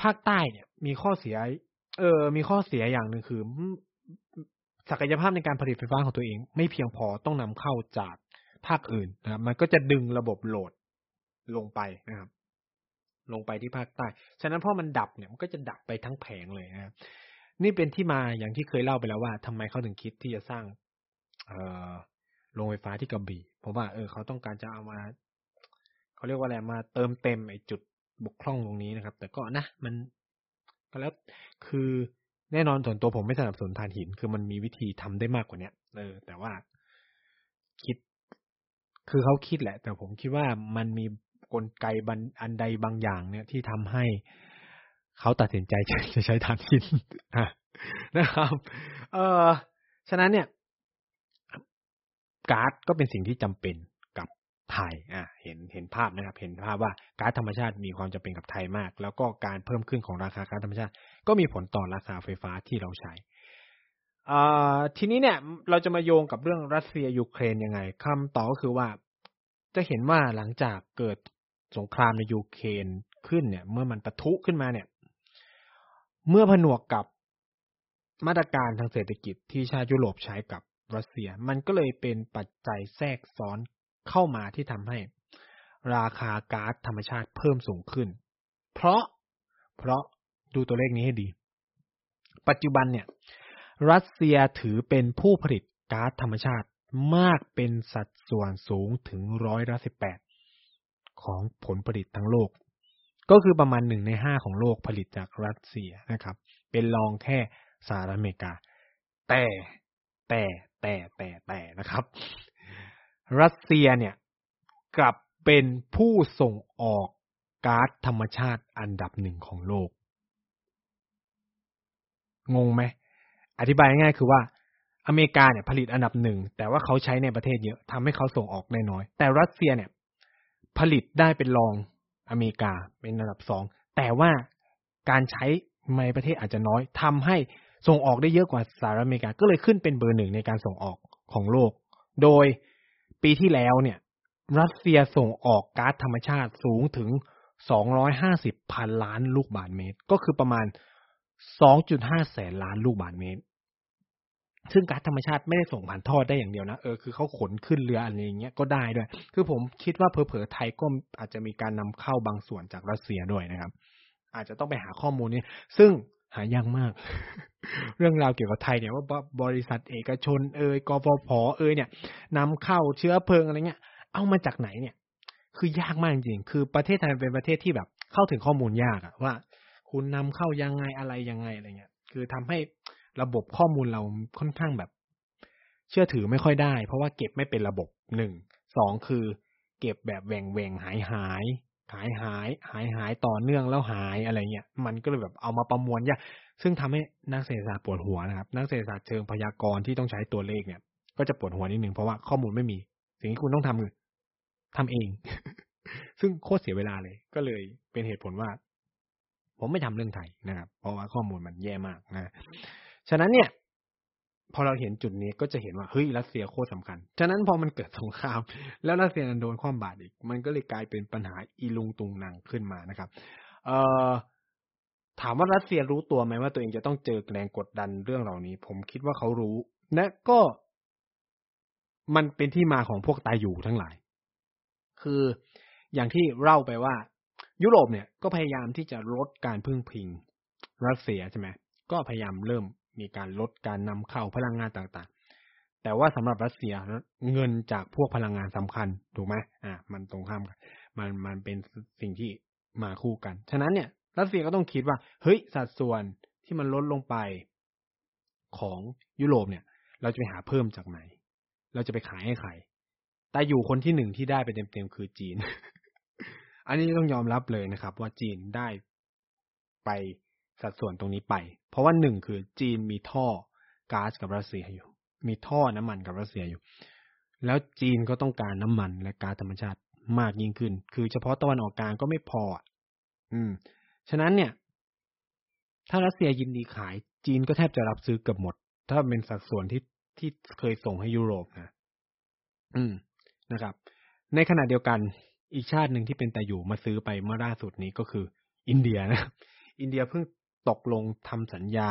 ภาคใต้เนี่ย มีข้อเสีย เออ มีข้อเสียอย่างหนึ่งคือ ศักยภาพในการผลิตไฟฟ้าของตัวเอง ไม่เพียงพอต้องนำเข้าจาก ภาคอื่นนะครับ มันก็จะดึงระบบโหลดลงไปนะครับ ลงไปที่ภาคใต้ ฉะนั้นพอมันดับเนี่ยมันก็จะดับไปทั้งแผงเลยนะครับ นี่เป็นที่มาอย่างที่เคยเล่าไปแล้วว่าทำไมเขาถึงคิดที่จะสร้าง เอ่อโรงไฟฟ้าที่กระบี่ เพราะว่าเออเขาต้องการจะเอามาเขาเรียกว่าอะไรมาเติมเต็มไอ้จุดบกพร่องตรงนี้นะครับ แต่ก็นะมันก็แล้วคือแน่นอนส่วนตัวผมไม่สนับสนุนถ่านหิน คือมันมีวิธีทำได้มากกว่าเนี้ยเออ แต่ว่าคิด คือเขาคิดแหละ แต่ผมคิดว่ามันมีกลไกบันอันใดบางอย่างเนี่ยที่ทำให้เขาตัดสินใจจะใช้ถ่านหินนะครับ เออฉะนั้นเนี่ยก๊าซก็เป็นสิ่งที่จำเป็นกับไทย อะ เห็นเห็นภาพนะครับ เห็นภาพว่าก๊าซธรรมชาติมีความจำเป็นกับไทยมาก แล้วก็การเพิ่มขึ้นของราคาก๊าซธรรมชาติ ก็มีผลต่อราคาไฟฟ้าที่เราใช้ ทีนี้เนี่ย เราจะมาโยงกับเรื่องรัสเซียยูเครนยังไงคำตอบก็คือว่า จะเห็นว่าหลังจากเกิดสงครามในยูเครนขึ้นเนี่ย เมื่อมันปะทุขึ้นมาเนี่ย เมื่อผนวกกับมาตรการทางเศรษฐกิจที่ชาติยุโรปใช้กับรัสเซีย มันก็เลยเป็นปัจจัยแทรกซ้อนเข้ามาที่ทำให้ ราคาก๊าซธรรมชาติเพิ่มสูงขึ้น เพราะเพราะดูตัวเลขนี้ให้ดี ปัจจุบันเนี่ย รัสเซียถือเป็นผู้ผลิตก๊าซธรรมชาติมากเป็นสัดส่วนสูงถึงร้อยละสิบแปดของผลผลิตทั้งโลก ก็คือประมาณหนึ่งในห้าของโลกผลิตจากรัสเซียนะครับ เป็นรองแค่สหรัฐอเมริกา แต่แต่แต่แต่แต่นะครับ รัสเซียเนี่ยกลับเป็นผู้ส่งออกก๊าซธรรมชาติอันดับหนึ่งของโลก งงไหม อธิบายง่ายคือว่าอเมริกาเนี่ยผลิตอันดับหนึ่งแต่ว่าเขาใช้ในประเทศเยอะทำให้เขาส่งออกได้น้อย แต่รัสเซียเนี่ย ผลิตได้เป็นรองอเมริกาเป็นอันดับสองแต่ว่าการใช้ในประเทศอาจจะน้อยทำให้ส่งออกได้เยอะกว่าสหรัฐอเมริกาก็เลยขึ้นเป็นเบอร์หนึ่งในการส่งออกของโลก โดยปีที่แล้วเนี่ย รัสเซียส่งออกก๊าซธรรมชาติสูงถึง 250 พันล้านลูกบาศก์เมตร ก็คือประมาณ 2.5 แสนล้านลูกบาศก์เมตร ซึ่งก๊าซธรรมชาติไม่ได้ส่งผ่านทอดได้อย่างเดียวนะเออคือเขาขนขึ้นเรืออะไรอย่างเงี้ยก็ได้ด้วย คือผมคิดว่าเผลอๆไทยก็อาจจะมีการนำเข้าบางส่วนจากรัสเซียด้วยนะครับ อาจจะต้องไปหาข้อมูลนี้ ซึ่งหายากมาก เรื่องราวเกี่ยวกับไทยเนี่ยว่าบริษัทเอกชนเอยกฟผเอยเนี่ยนำเข้าเชื้อเพลิงอะไรเงี้ย เอามาจากไหนเนี่ย คือยากมากจริงคือประเทศไทยเป็นประเทศที่แบบเข้าถึงข้อมูลยากอะว่า คุณนำเข้ายังไงอะไรยังไงอะไรเงี้ย คือทำให้ ระบบข้อมูลเราค่อนข้างแบบ เชื่อถือไม่ค่อยได้ เพราะว่าเก็บไม่เป็นระบบหนึ่งสองคือ เก็บแบบแหว่งแหว่งหายหายหายหายหายหายต่อเนื่องแล้วหายอะไรเงี้ยมันก็เลยแบบเอามาประมวลยากซึ่งทำให้นักเศรษฐศาสตร์ปวดหัวนะครับ นักเศรษฐศาสตร์เชิงพยากรณ์ที่ต้องใช้ตัวเลขเนี่ย ก็จะปวดหัวนิดนึงเพราะว่าข้อมูลไม่มี สิ่งที่คุณต้องทำคือทำเอง ซึ่งโคตรเสียเวลาเลย ก็เลยเป็นเหตุผลว่า ผมไม่ทำเรื่องไทยนะครับ เพราะว่าข้อมูลมันแย่มากนะ ฉะนั้นเนี่ย พอเราเห็นจุดนี้ก็จะเห็นว่าเฮ้ยรัสเซียโคตรสาคัญ ฉะนั้นพอมันเกิดสงคราม แล้วรัสเซียโดนความบาดอีก มันก็เลยกลายเป็นปัญหาอีลุงตุงนางขึ้นมานะครับ เอ่อถามว่ารัสเซียรู้ตัวไหมว่าตัวเองจะต้องเจอแรงกดดันเรื่องเหล่านี้ ผมคิดว่าเขารู้และก็ มันเป็นที่มาของพวกตายอยู่ทั้งหลาย คืออย่างที่เล่าไปว่า ยุโรปเนี่ยก็พยายามที่จะลดการพึ่งพิงรัสเซียใช่ไหมก็พยายามเริ่ม มีการลดการนำเข้าพลังงานต่างๆ แต่ว่าสำหรับรัสเซียเงินจากพวกพลังงานสำคัญถูกไหมอ่ามันตรงข้ามกันมันมันเป็นสิ่งที่มาคู่กัน ฉะนั้นเนี่ยรัสเซียก็ต้องคิดว่า เฮ้ยสัดส่วนที่มันลดลงไปของยุโรปเนี่ย เราจะไปหาเพิ่มจากไหน เราจะไปขายให้ใคร แต่อยู่คนที่หนึ่งที่ได้ไปเต็มๆคือจีน อันนี้ต้องยอมรับเลยนะครับ ว่าจีนได้ไป สัดส่วนตรงนี้ไป เพราะว่าหนึ่งคือจีนมีท่อก๊าซกับรัสเซียอยู่ มีท่อน้ำมันกับรัสเซียอยู่ แล้วจีนก็ต้องการน้ำมันและก๊าซธรรมชาติมากยิ่งขึ้น คือเฉพาะตะวันออกกลางก็ไม่พอ อืม ฉะนั้นเนี่ย ถ้ารัสเซียยินดีขาย จีนก็แทบจะรับซื้อเกือบหมด ถ้าเป็นสัดส่วนที่ที่เคยส่งให้ยุโรปนะอืมนะครับ ในขณะเดียวกันอีกชาติหนึ่งที่เป็นแต่อยู่มาซื้อไปเมื่อล่าสุดนี้ก็คือ อินเดียนะ อินเดียเพิ่ง ตกลงทำสัญญา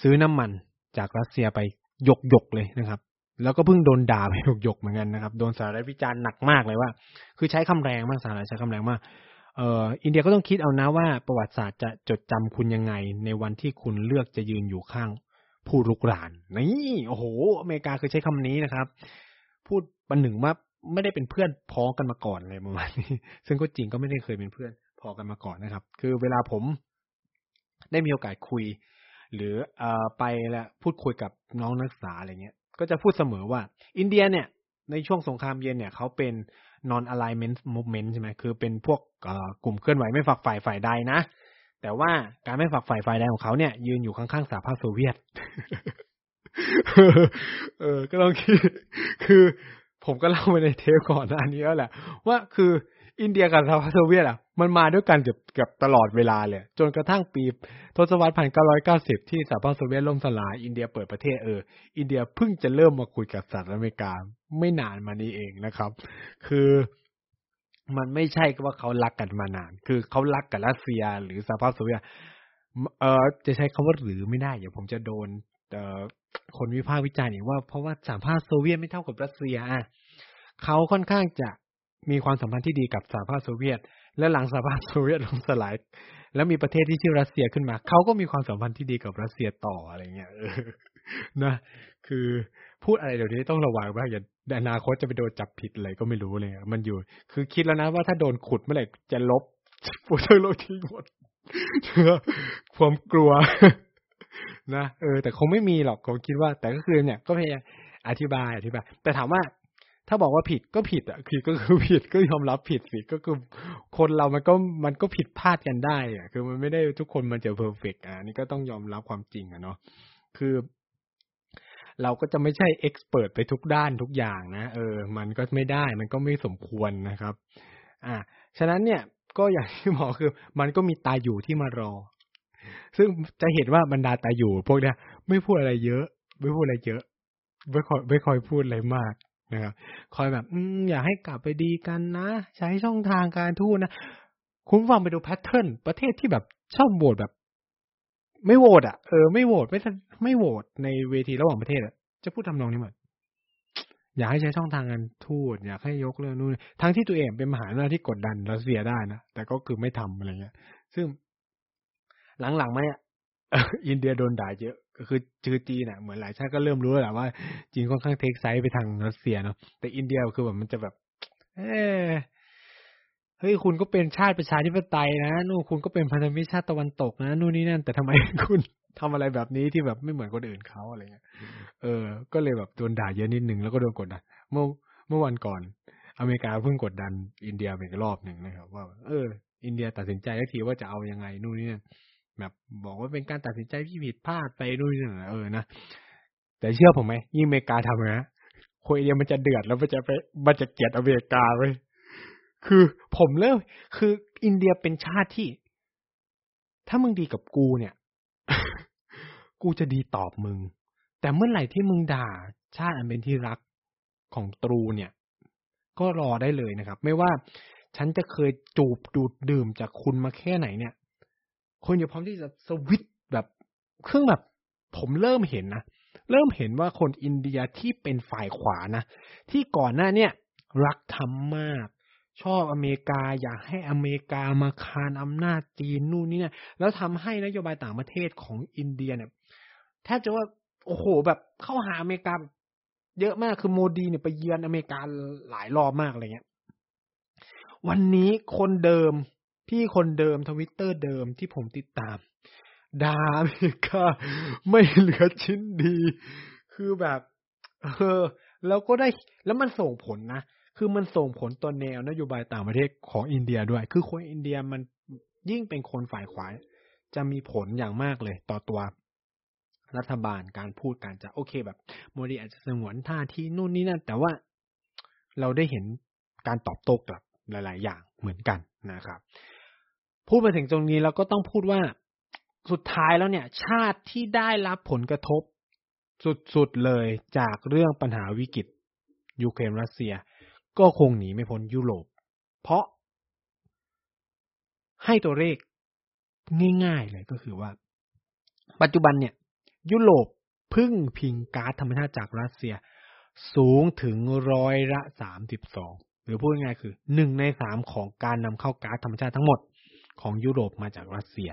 ซื้อน้ำมันจากรัสเซียไปยกยกเลยนะครับ แล้วก็เพิ่งโดนด่าไปยกยกเหมือนกันนะครับ โดนสหรัฐวิจารณ์หนักมากเลยว่า คือใช้คำแรงมากสหรัฐใช้คำแรงมากเอออินเดียก็ต้องคิดเอานะว่าประวัติศาสตร์จะจดจำคุณยังไง ในวันที่คุณเลือกจะยืนอยู่ข้างผู้ลุกรานนี่โอ้โห อเมริกาเคยใช้คำนี้นะครับ พูดปันหนึ่งว่าไม่ได้เป็นเพื่อนพ้องกันมาก่อนเลยประมาณนี้ ซึ่งก็จริงก็ไม่ได้เคยเป็นเพื่อนพอกันมาก่อนนะครับ คือเวลาผม ได้มีโอกาสคุย หรือเอ่อไปแล้วพูดคุยกับน้องนักศึกษาอะไรเงี้ย ก็จะพูดเสมอว่า อินเดียเนี่ย ในช่วงสงครามเย็นเนี่ยเขาเป็น non alignment movement ใช่ไหมคือเป็นพวกกลุ่มเคลื่อนไหวไม่ฝักฝ่ายฝ่ายใดนะ แต่ว่าการไม่ฝักฝ่ายฝ่ายใดของเขาเนี่ย ยืนอยู่ข้างๆสหภาพโซเวียต เออ ก็ลองคิด คือผมก็เล่าไปในเทปก่อนหน้านี้แล้วแหละ ว่าคืออินเดียกับสหภาพโซเวียตอะ มันมาด้วยกันเกือบเกือบตลอดเวลาเลย จนกระทั่งปีทศวรรษพันเก้าร้อยเก้าสิบที่สหภาพโซเวียตล่มสลายอินเดียเปิดประเทศเออ อินเดียเพิ่งจะเริ่มมาคุยกับสหรัฐอเมริกาไม่นานมานี้เองนะครับ คือมันไม่ใช่ว่าเขารักกันมานาน คือเขารักกับรัสเซีย หรือสหภาพโซเวียตเออจะใช้คำว่าหรือไม่ได้เดี๋ยวผมจะโดนเอ่อคนวิพากษ์วิจารณ์อีกว่าเพราะว่าสหภาพโซเวียตไม่เท่ากับรัสเซียอะเขาค่อนข้างจะมีความสัมพันธ์ที่ดีกับสหภาพโซเวียต และหลังสหภาพโซเวียตล่มสลาย แล้วมีประเทศที่ชื่อรัสเซียขึ้นมา เขาก็มีความสัมพันธ์ที่ดีกับรัสเซียต่ออะไรเงี้ยนะ คือพูดอะไรเดี๋ยวนี้ต้องระวังว่าอย่าอนาคตจะไปโดนจับผิดอะไรก็ไม่รู้เลยมันอยู่ คือคิดแล้วนะว่าถ้าโดนขุดเมื่อไหร่จะลบพูดทั้งโลกทิ้งหมดความกลัวนะเออ แต่คงไม่มีหรอกผมคิดว่า แต่ก็คือเนี่ย ก็พยายามอธิบายอธิบาย แต่ถามว่า ถ้าบอกว่าผิดก็ผิดอะคือก็คือผิดก็ยอมรับผิดสิก็คือคนเรามันก็มันก็ผิดพลาดกันได้อะคือมันไม่ได้ทุกคนมันจะเพอร์เฟกอะนี่ก็ต้องยอมรับความจริงอะเนาะคือ เราก็จะไม่ใช่เอ็กซ์เพรสไปทุกด้านทุกอย่างนะเออ มันก็ไม่ได้มันก็ไม่สมควรนะครับ อ่าฉะนั้นเนี่ยก็อย่างที่บอกคือ มันก็มีตาอยู่ที่มารอ ซึ่งจะเห็นว่าบรรดาตาอยู่ พวกเนี้ยไม่พูดอะไรเยอะ ไม่พูดอะไรเยอะ ไม่ค่อยไม่ค่อยพูดอะไรมาก นะครับคอยแบบอืมอยากให้กลับไปดีกันนะ ใช้ช่องทางการทูตนะ คุณฟังไปดูแพทเทิร์นประเทศที่แบบชอบโหวตแบบ ไม่โหวตอะเออไม่โหวตไม่ไม่โหวตในเวทีระหว่างประเทศอะจะพูดทำนองนี้หมดอยากให้ใช้ช่องทางการทูตอยากให้ยกเรื่องนู่นทั้งที่ตัวเองเป็นมหาอำนาจที่กดดันรัสเซียได้นะแต่ก็คือไม่ทำอะไรเงี้ย ซึ่งหลังๆมาเนี่ยอินเดียโดนด่าเยอะ ก็คือจือจีนอะเหมือนหลายชาติก็เริ่มรู้แล้วแหละว่าจีนค่อนข้างเทคไซส์ไปทางรัสเซียเนาะแต่อินเดียคือแบบมันจะแบบ เออเฮ้ยคุณก็เป็นชาติประชาธิปไตยนะนู่นคุณก็เป็นพันธมิตรชาติตะวันตกนะนู่นนี่นั่น แต่ทำไมคุณทำอะไรแบบนี้ที่แบบไม่เหมือนคนอื่นเขาอะไรเงี้ย เออ ก็เลยแบบโดนด่าเยอะนิดนึงแล้วก็โดนกดดันเมื่อเมื่อวันก่อน อเมริกาเพิ่งกดดัน อินเดียอีกรอบหนึ่งนะครับ ว่า เออ อินเดียตัดสินใจแล้ทีว่าจะเอายังไงนู่นนี่นั่น แบบบอกว่าเป็นการตัดสินใจที่ผิดพลาดไปนู่นนี่นั่นเออนะแต่เชื่อผมไหมยิ่งอเมริกาทำนะคนอินเดียมันจะเดือดแล้วมันจะไปมันจะเกลียดอเมริกาไปคือผมเริ่มคืออินเดียเป็นชาติที่ ถ้ามึงดีกับกูเนี่ย กูจะดีตอบมึง แต่เมื่อไหร่ที่มึงด่า ชาติอันเป็นที่รักของตรูเนี่ย ก็รอได้เลยนะครับ ไม่ว่าฉันจะเคยจูบดูดดื่มจากคุณมาแค่ไหนเนี่ย คนอยู่พร้อมที่จะสวิตแบบเครื่องแบบผมเริ่มเห็นนะเริ่มเห็นว่าคนอินเดียที่เป็นฝ่ายขวานะที่ก่อนหน้าเนี่ยรักธรรมมาก ชอบอเมริกาอยากให้อเมริกามาคานอำนาจจีนนู่นนี่เนี่ยแล้วทำให้นโยบายต่างประเทศของอินเดียเนี่ยแทบจะว่าโอ้โหแบบเข้าหาอเมริกาเยอะมากคือโมดีเนี่ยไปเยือนอเมริกาหลายรอบมากอะไรเงี้ย วันนี้คนเดิม พี่คนเดิมทวิตเตอร์เดิมที่ผมติดตามด่าอเมริกาไม่เหลือชิ้นดี คือแบบ เออ แล้วก็ได้แล้วมันส่งผลนะ คือมันส่งผลต่อแนวนโยบายต่างประเทศของอินเดียด้วย คือคนอินเดียมันยิ่งเป็นคนฝ่ายขวาจะมีผลอย่างมากเลยต่อตัวรัฐบาลการพูดการจะโอเคแบบโมดีอาจจะสงวนท่าที่นู่นนี่นั่น แต่ว่าเราได้เห็นการตอบโต้กลับหลาย ๆ อย่างเหมือนกันนะครับ พูดมาถึงตรงนี้เราก็ต้องพูดว่าสุดท้ายแล้วเนี่ย ชาติที่ได้รับผลกระทบ สุดๆเลยจากเรื่องปัญหาวิกฤตยูเครนรัสเซีย ก็คงหนีไม่พ้นยุโรป เพราะ ให้ตัวเลขง่ายๆเลยก็คือว่า ปัจจุบันเนี่ย ยุโรปพึ่งพิงก๊าซธรรมชาติจากรัสเซีย สูงถึงร้อยละสามสิบสองหรือพูดง่ายคือหนึ่งในสามของการนำเข้าก๊าซธรรมชาติทั้งหมด ของยุโรปมาจากรัสเซีย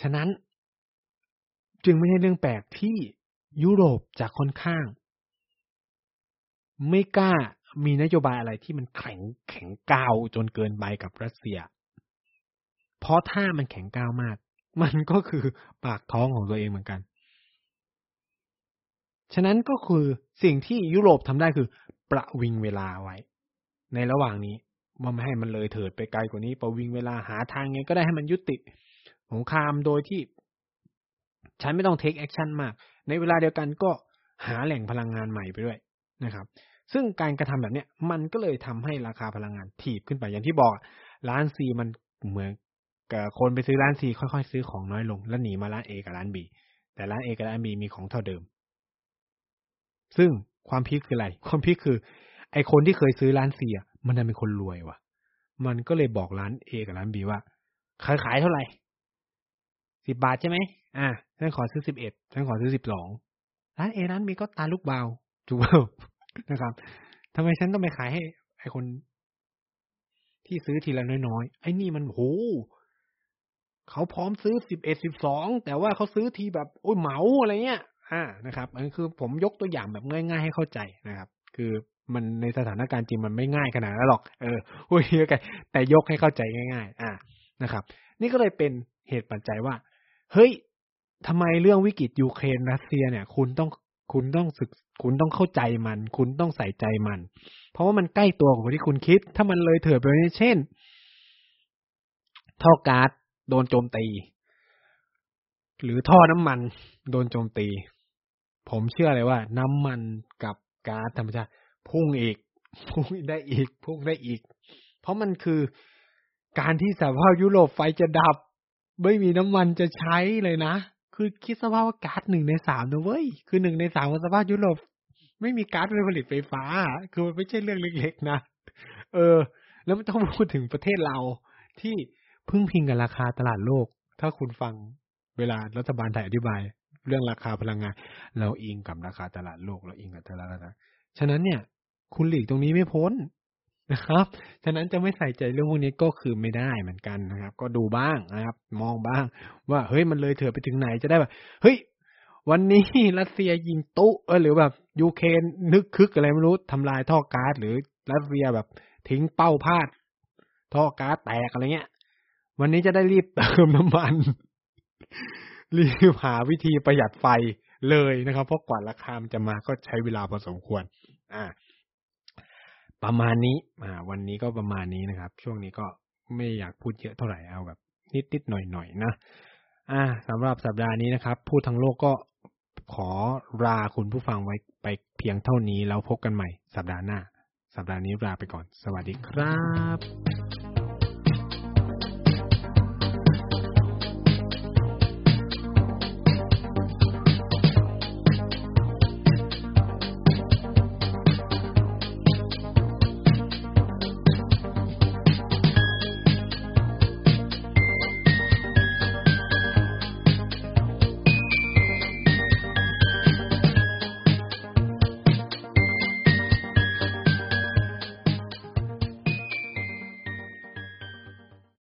ฉะนั้นจึงไม่ใช่เรื่องแปลกที่ยุโรปจะค่อนข้าง ไม่กล้ามีนโยบายอะไรที่มันแข็งแข็งก้าวจนเกินไปกับรัสเซีย เพราะถ้ามันแข็งกร้าวมาก มันก็คือปากท้องของตัวเองเหมือนกัน ฉะนั้นก็คือสิ่งที่ยุโรปทำได้คือ ประวิงเวลาไว้ ในระหว่างนี้ ว่าไม่ให้มันเลยเถิดไปไกลกว่านี้ประวิงเวลาหาทางไงก็ได้ให้มันยุติสงครามโดยที่ ฉันไม่ต้อง take action มาก ในเวลาเดียวกันก็หาแหล่งพลังงานใหม่ไปด้วยนะครับ ซึ่งการกระทำแบบเนี้ยมันก็เลยทำให้ราคาพลังงานถีบขึ้นไปอย่างที่บอกร้านซีมันเหมือนกับคนไปซื้อร้านซีค่อยๆซื้อของน้อยลง แล้วหนีมาร้านเอกับร้านบีแต่ร้านเอกับร้านบีมีของเท่าเดิม ซึ่งความพีคคืออะไร ความพีคคือ ไอคนที่เคยซื้อร้านซีอะ มันนเป็นคนรวยว่ะ มันก็เลยบอกร้านเอกับร้านบีว่าขายขายเท่าไหร่สิบบาทใช่ไหมอ่าฉันขอซื้อสิบเอ็ดฉันขอซื้อสิบสองร้านเอร้านบีก็ตาลูกเบาถูกเปล่านะครับทำไมฉันต้องไปขายให้ไอคน ที่ซื้อทีละน้อยๆไอ้นี่มันโหเขาพร้อมซื้อสิบเอ็ดสิบสองแต่ว่าเขาซื้อทีแบบ โอ้ยเหมาอะไรเงี้ยอ่านะครับ อันนี้คือผมยกตัวอย่างแบบง่าย ๆ ให้เข้าใจนะครับ คือ มันในสถานการณ์จริงมันไม่ง่ายขนาดนั้นหรอก เออพูดเยอะกันแต่ยกให้เข้าใจง่าย ๆ อ่านะครับ นี่ก็เลยเป็นเหตุปัจจัยว่า เฮ้ยทำไมเรื่องวิกฤตยูเครนรัสเซียเนี่ย คุณต้องคุณต้องศึก คุณต้องเข้าใจมัน คุณต้องใส่ใจมัน เพราะว่ามันใกล้ตัวกว่าที่คุณคิด ถ้ามันเลยเถิดไปเช่น ท่อก๊าซโดนโจมตี หรือท่อน้ำมัน โดนโจมตี ผมเชื่อเลยว่า น้ำมันกับก๊าซธรรมชาติ พุ่งอีก พุ่งได้อีก พุ่งได้อีก เพราะมันคือการที่สภาพยุโรปไฟจะดับ ไม่มีน้ำมันจะใช้เลยนะ คือคิดสภาพว่าก๊าซหนึ่งในสามนะเว้ย คือหนึ่งในสามของสภาพยุโรปไม่มีก๊าซไปผลิตไฟฟ้า คือมันไม่ใช่เรื่องเล็กๆนะ เออ แล้วไม่ต้องพูดถึงประเทศเราที่พึ่งพิงกับราคาตลาดโลก ถ้าคุณฟังเวลารัฐบาลไทยอธิบาย เรื่องราคาพลังงาน เราอิงกับราคาตลาดโลกเราอิงกับตลาดราคาฉะนั้นเนี่ย คุณหลีกตรงนี้ไม่พ้นนะครับ ฉะนั้นจะไม่ใส่ใจเรื่องพวกนี้ก็คือไม่ได้เหมือนกันนะครับ ก็ดูบ้างนะครับ มองบ้าง ว่าเฮ้ยมันเลยเถื่อไปถึงไหนจะได้แบบเฮ้ย วันนี้รัสเซียยิงตุเออหรือแบบยูเครนนึกคึกอะไรไม่รู้ทำลายท่อก๊าซหรือรัสเซียแบบทิ้งเป้าพลาด ท่อก๊าซแตกอะไรเงี้ย วันนี้จะได้รีบเติมน้ำมัน รีบหาวิธีประหยัดไฟเลยนะครับ เพราะกว่าราคามันจะมาก็ใช้เวลาพอสมควร อ่า ประมาณนี้อ่าวันนี้ก็ประมาณนี้นะครับ ช่วงนี้ก็ไม่อยากพูดเยอะเท่าไหร่เอาแบบ นิดๆหน่อยๆนะอ่าสำหรับสัปดาห์นี้นะครับ พูดทั้งโลกก็ขอลาคุณผู้ฟังไว้ไปเพียงเท่านี้แล้วพบกันใหม่ สัปดาห์หน้า สัปดาห์นี้ลาไปก่อน สวัสดีครับ